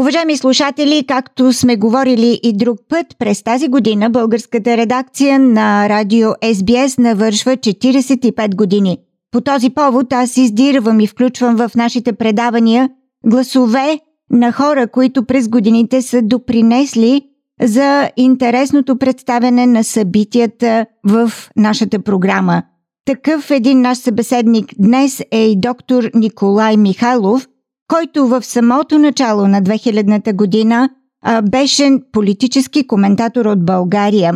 Уважаеми слушатели, както сме говорили и друг път, през тази година българската редакция на радио SBS навършва 45 години. По този повод аз издирвам и включвам в нашите предавания гласове на хора, които през годините са допринесли за интересното представяне на събитията в нашата програма. Такъв един наш събеседник днес е и доктор Николай Михайлов, който в самото начало на 2000-та година беше политически коментатор от България.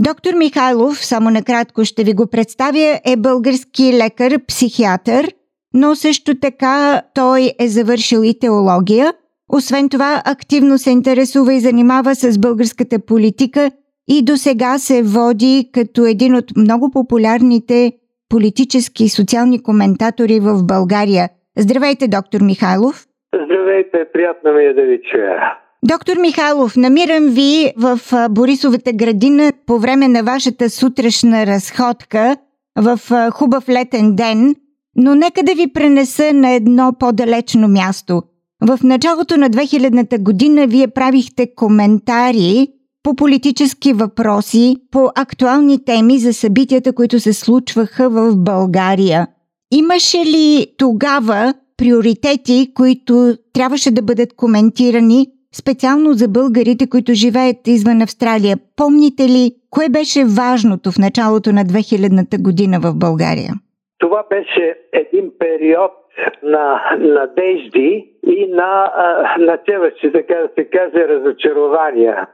Доктор Михайлов, само накратко ще ви го представя, е български лекар, психиатър, но също така той е завършил и теология. Освен това, активно се интересува и занимава с българската политика и до сега се води като един от много популярните политически и социални коментатори в България. Здравейте, доктор Михайлов. Здравейте, приятно ми е да ви чуя. Доктор Михайлов, намирам ви в Борисовата градина по време на вашата сутрешна разходка в хубав летен ден, но нека да ви пренеса на едно по-далечно място. В началото на 2000-та година вие правихте коментари по политически въпроси, по актуални теми за събитията, които се случваха в България. Имаше ли тогава приоритети, които трябваше да бъдат коментирани специално за българите, които живеят извън Австралия? Помните ли, кое беше важното в началото на 2000-та година в България? Това беше един период на надежди и на начеващи, така да се каже, разочарования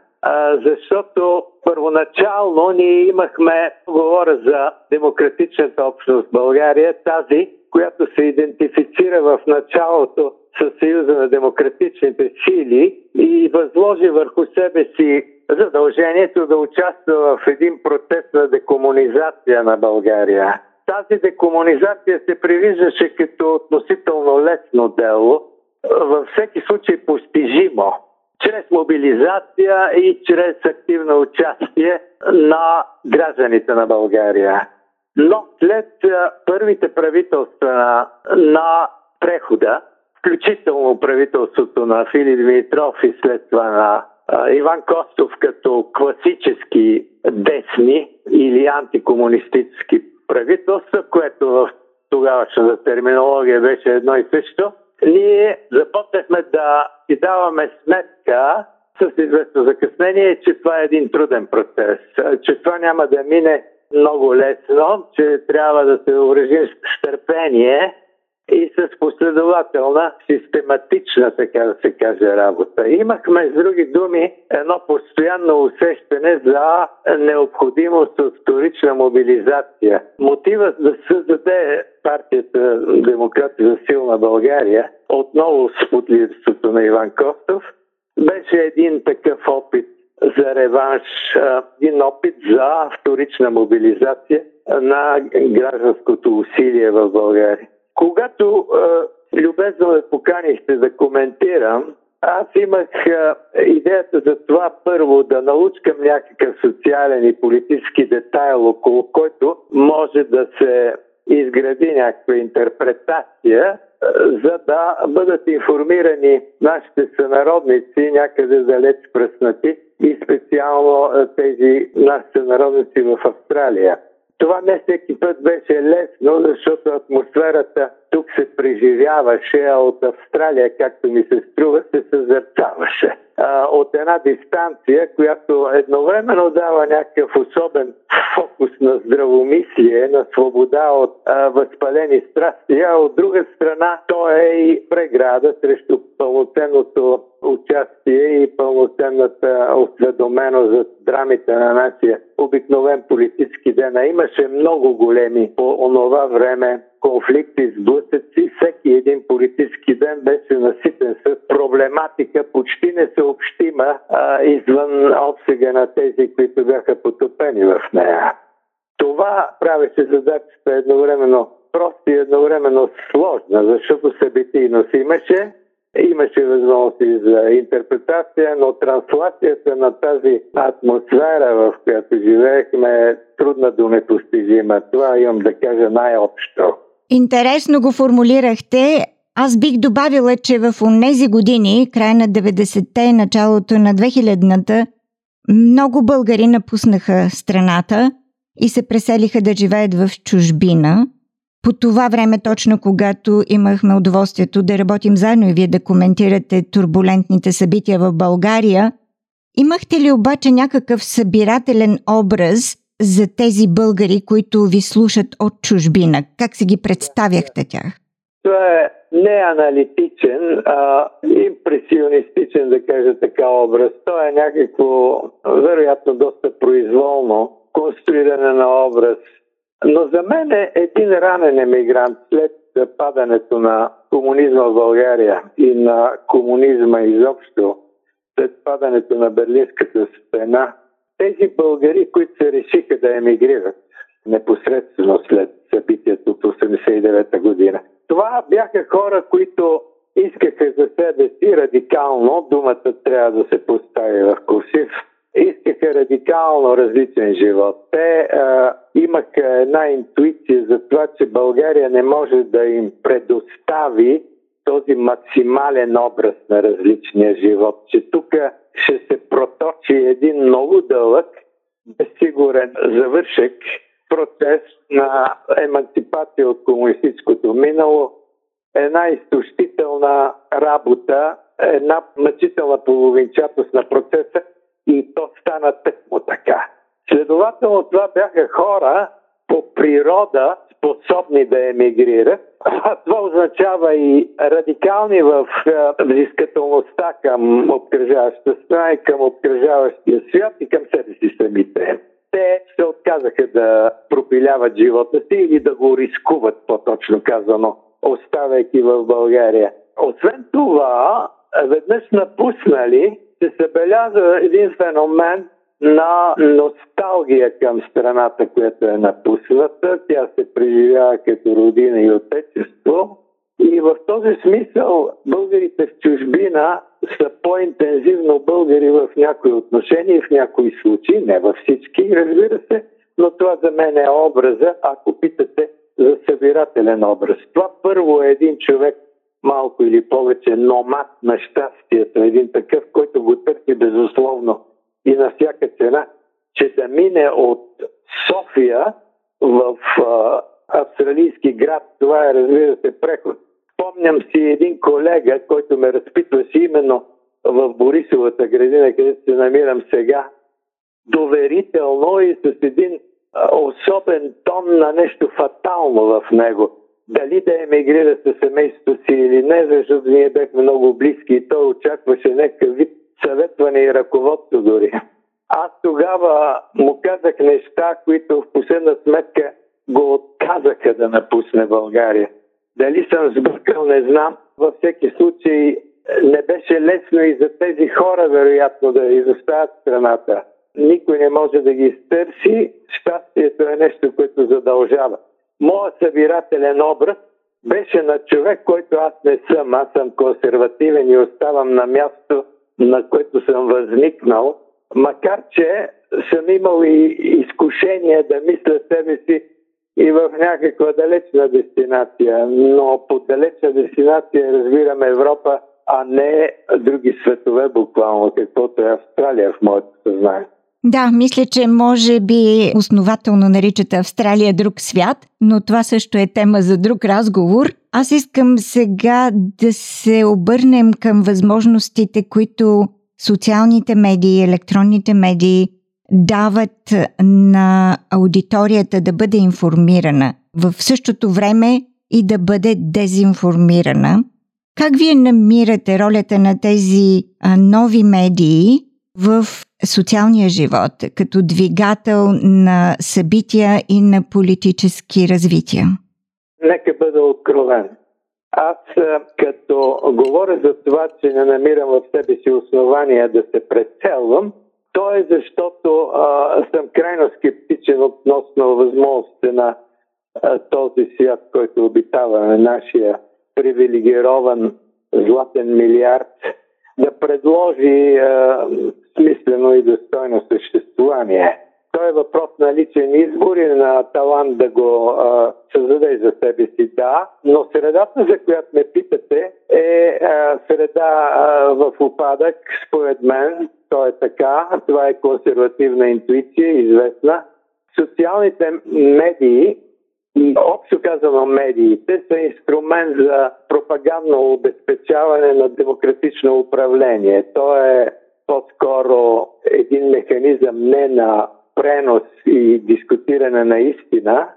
защото първоначално ние имахме, говоря за демократичната общност България, тази, която се идентифицира в началото с Съюза на демократичните сили и възложи върху себе си задължението да участва в един процес на декомунизация на България. Тази декомунизация се привиждаше като относително лесно дело, във всеки случай постижимо чрез мобилизация и чрез активно участие на гражданите на България. Но след първите правителства на, на прехода, включително правителството на Филип Димитров и след това на Иван Костов като класически десни или антикомунистически правителства, което в тогавашната терминология беше едно и също, ние започнахме да си даваме сметка с известно закъснение, че това е един труден процес, че това няма да мине много лесно, че трябва да се уредим с търпение и с последователна, систематична, така да се каже, работа. Имахме, с други думи, едно постоянно усещане за необходимост от вторична мобилизация. Мотивът да създаде партията Демократи за силна България, отново с лидерството на Иван Костов, беше един такъв опит за реванш, един опит за вторична мобилизация на гражданското усилие в България. Когато е, любезно ме поканихте да коментирам, аз имах е, идеята за това първо да научкам някакъв социален и политически детайл, около който може да се изгради някаква интерпретация, за да бъдат информирани нашите сънародници някъде далеч пръснати и специално тези наши сънародници в Австралия. Това не всеки път беше лесно, защото атмосферата тук се преживяваше, а от Австралия, както ми се струва, се съзерцаваше. А, от една дистанция, която едновременно дава някакъв особен фокус на здравомислие, на свобода от а, възпалени страсти, а от друга страна то е и преграда срещу пълноценното участие и пълноценната осведоменост за драмите на нашия обикновен политически ден. А имаше много големи по онова време конфликти, сблъсъци. Всеки един политически ден беше наситен с проблематика, почти несъобщима а, извън обсега на тези, които бяха потопени в нея. Това правеше задачата едновременно просто и едновременно сложна, защото събитийност имаше, имаше възможности за интерпретация, но транслацията на тази атмосфера, в която живеехме, е трудна до непостижима. Това имам да кажа най-общо. Интересно го формулирахте. аз бих добавила, че в онези години, края на 90-те и началото на 2000-та, много българи напуснаха страната и се преселиха да живеят в чужбина. По това време, точно когато имахме удоволствието да работим заедно и вие да коментирате турбулентните събития в България, имахте ли обаче някакъв събирателен образ за тези българи, които ви слушат от чужбина? Как си ги представяхте тях? Това е не аналитичен, а импресионистичен, да кажа така, образ. То е някакво, вероятно, доста произволно конструиране на образ. Но за мен е един ранен емигрант след падането на комунизма в България и на комунизма изобщо, след падането на Берлинската стена, тези българи, които се решиха да емигрират непосредствено след събитието от 1989 година – това бяха хора, които искаха за себе си радикално, думата трябва да се постави в курсив, искаха радикално различен живот. Те а, имаха една интуиция за това, че България не може да им предостави този максимален образ на различния живот, че тук ще се проточи един много дълъг, безсигурен завършек процес на емансипация от комунистическото минало, една изтощителна работа, една мъчителна половинчатост на процеса и то стана тъкмо така. Следователно това бяха хора по природа способни да емигрират. А това означава и радикални в взискателността към обкръжаващата страна и към обкръжаващия свят и към себе си самите те се отказаха да пропиляват живота си или да го рискуват, по-точно казано, оставяйки в България. Освен това, веднъж напуснали, се събеляза един феномен на носталгия към страната, която е напусната. Тя се преживява като родина и отечество. И в този смисъл българите в чужбина са по-интензивно българи в някои отношения, в някои случаи, не във всички, разбира се, но това за мен е образа, ако питате за събирателен образ. Това първо е един човек, малко или повече номад на щастието, един такъв, който го търси безусловно и на всяка цена, че да мине от София в а, австралийски град, това е разбира се преход Спомням си един колега, който ме разпитваше именно в Борисовата градина, където се намирам сега, доверително и с един особен тон на нещо фатално в него. Дали да емигрира със семейството си или не, защото ние бяхме много близки и той очакваше някакъв вид съветване и ръководство дори. Аз тогава му казах неща, които в последна сметка го отказаха да напусне България. Дали съм сбъркал, не знам. Във всеки случай не беше лесно и за тези хора, вероятно, да изоставят страната. Никой не може да ги стърси. Щастието е нещо, което задължава. Моят събирателен образ беше на човек, който аз не съм. Аз съм консервативен и оставам на място, на което съм възникнал. Макар, че съм имал и изкушение да мисля себе си и в някаква далечна дестинация. Но по далечна дестинация разбираме Европа, а не други светове буквално, каквото е Австралия в моето съзнание. Да, мисля, че може би основателно наричате Австралия друг свят, но това също е тема за друг разговор. Аз искам сега да се обърнем към възможностите, които социалните медии, електронните медии дават на аудиторията да бъде информирана, в същото време и да бъде дезинформирана. Как вие намирате ролята на тези нови медии в социалния живот, като двигател на събития и на политически развития? Нека бъда откровен. Аз като говоря за това, че не намирам в себе си основания да се прецелвам, то е защото а, съм крайно скептичен относно възможностите на а, този свят, който обитаваме, нашия привилегирован златен милиард, да предложи а, смислено и достойно съществуване. Той е въпрос на личен избор и на талант да го а, създаде за себе си, да, но средата, за която ме питате, а, среда а, в опадък, според мен. То е така. Това е консервативна интуиция, известна. Социалните медии и общо казано медиите са инструмент за пропагандно обезпечаване на демократично управление. То е по-скоро един механизъм не на пренос и дискутиране на истина,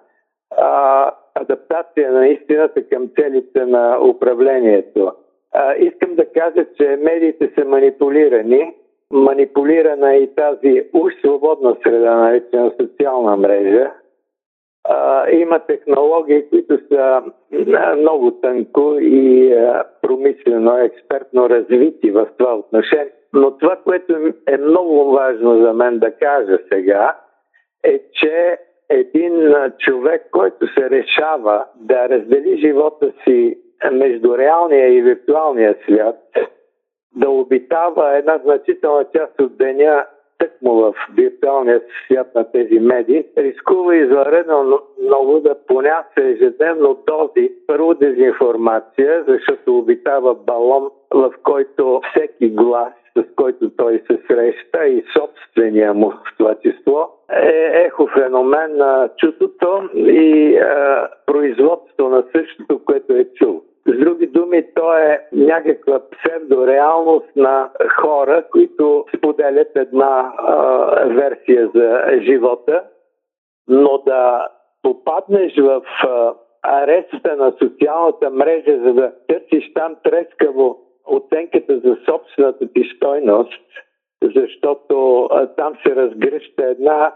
а адаптация на истината към целите на управлението. А, искам да кажа, че медиите са манипулирани. Манипулирана е и тази уж свободна среда, наречена социална мрежа. А, има технологии, които са много тънко и а, промислено, експертно развити в това отношение. Но това, което е много важно за мен да кажа сега, е, че един човек, който се решава да раздели живота си между реалния и виртуалния свят, да обитава една значителна част от деня тъкмо в виртуалния свят на тези медии, рискува извънредно много да понася ежедневно дози първо дезинформация, защото обитава балон, в който всеки глас с който той се среща и собствения му в това число, е ехофеномен на чутото и е, производство на същото, което е чул. С други думи, то е някаква псевдореалност на хора, които споделят една а, версия за живота, но да попаднеш в а, ареста на социалната мрежа, за да търсиш там трескаво оценката за собствената ти стойност, защото а, там се разгръща една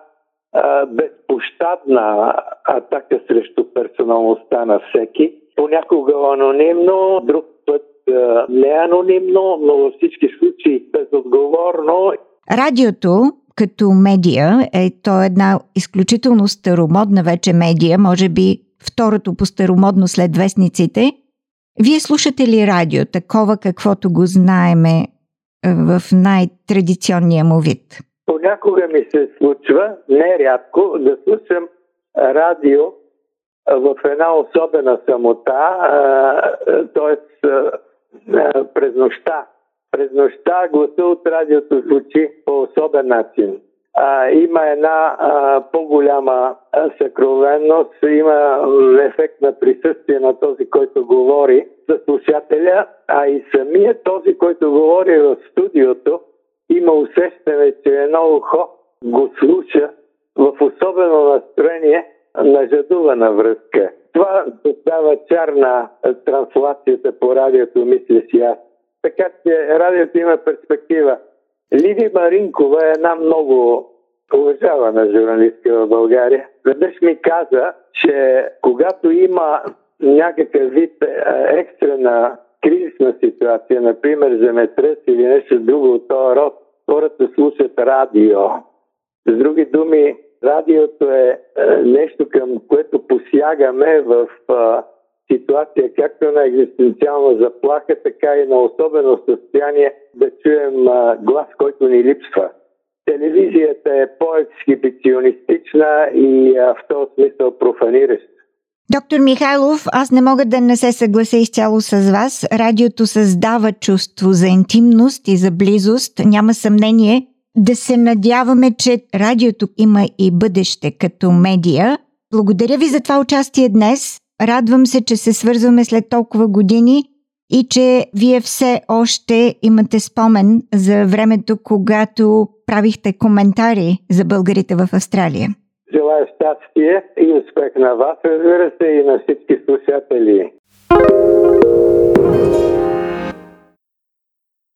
а, безпощадна атака срещу персоналността на всеки. Понякога анонимно, друг път а, не анонимно, но във всички случаи безотговорно. Радиото като медия е то е една изключително старомодна вече медия, може би второто по старомодно след вестниците – вие слушате ли радио, такова каквото го знаеме е, в най-традиционния му вид? Понякога ми се случва, нерядко, да слушам радио в една особена самота, т.е. през нощта. През нощта гласа от радиото звучи по особен начин а, има една а, по-голяма съкровенност, има ефект на присъствие на този, който говори за слушателя, а и самия този, който говори в студиото, има усещане, че едно ухо го слуша в особено настроение на жадувана връзка. Това създава чар на транслацията по радиото, мисля си аз. Така че радиото има перспектива. Лиди Маринкова е една много уважавана журналистка в България. Веднъж ми каза, че когато има някакъв вид е, екстрена кризисна ситуация, например земетрес или нещо друго от този род, хората слушат радио. С други думи, радиото е, е нещо към което посягаме в ситуация както на екзистенциална заплаха, така и на особено състояние да чуем а, глас, който ни липсва. Телевизията е по-ексхибиционистична и а, в този смисъл профанираща. Доктор Михайлов, аз не мога да не се съглася изцяло с вас. Радиото създава чувство за интимност и за близост. Няма съмнение да се надяваме, че радиото има и бъдеще като медия. Благодаря ви за това участие днес. Радвам се, че се свързваме след толкова години и че вие все още имате спомен за времето, когато правихте коментари за българите в Австралия. Желая щастие и успех на вас, разбира се, и на всички слушатели.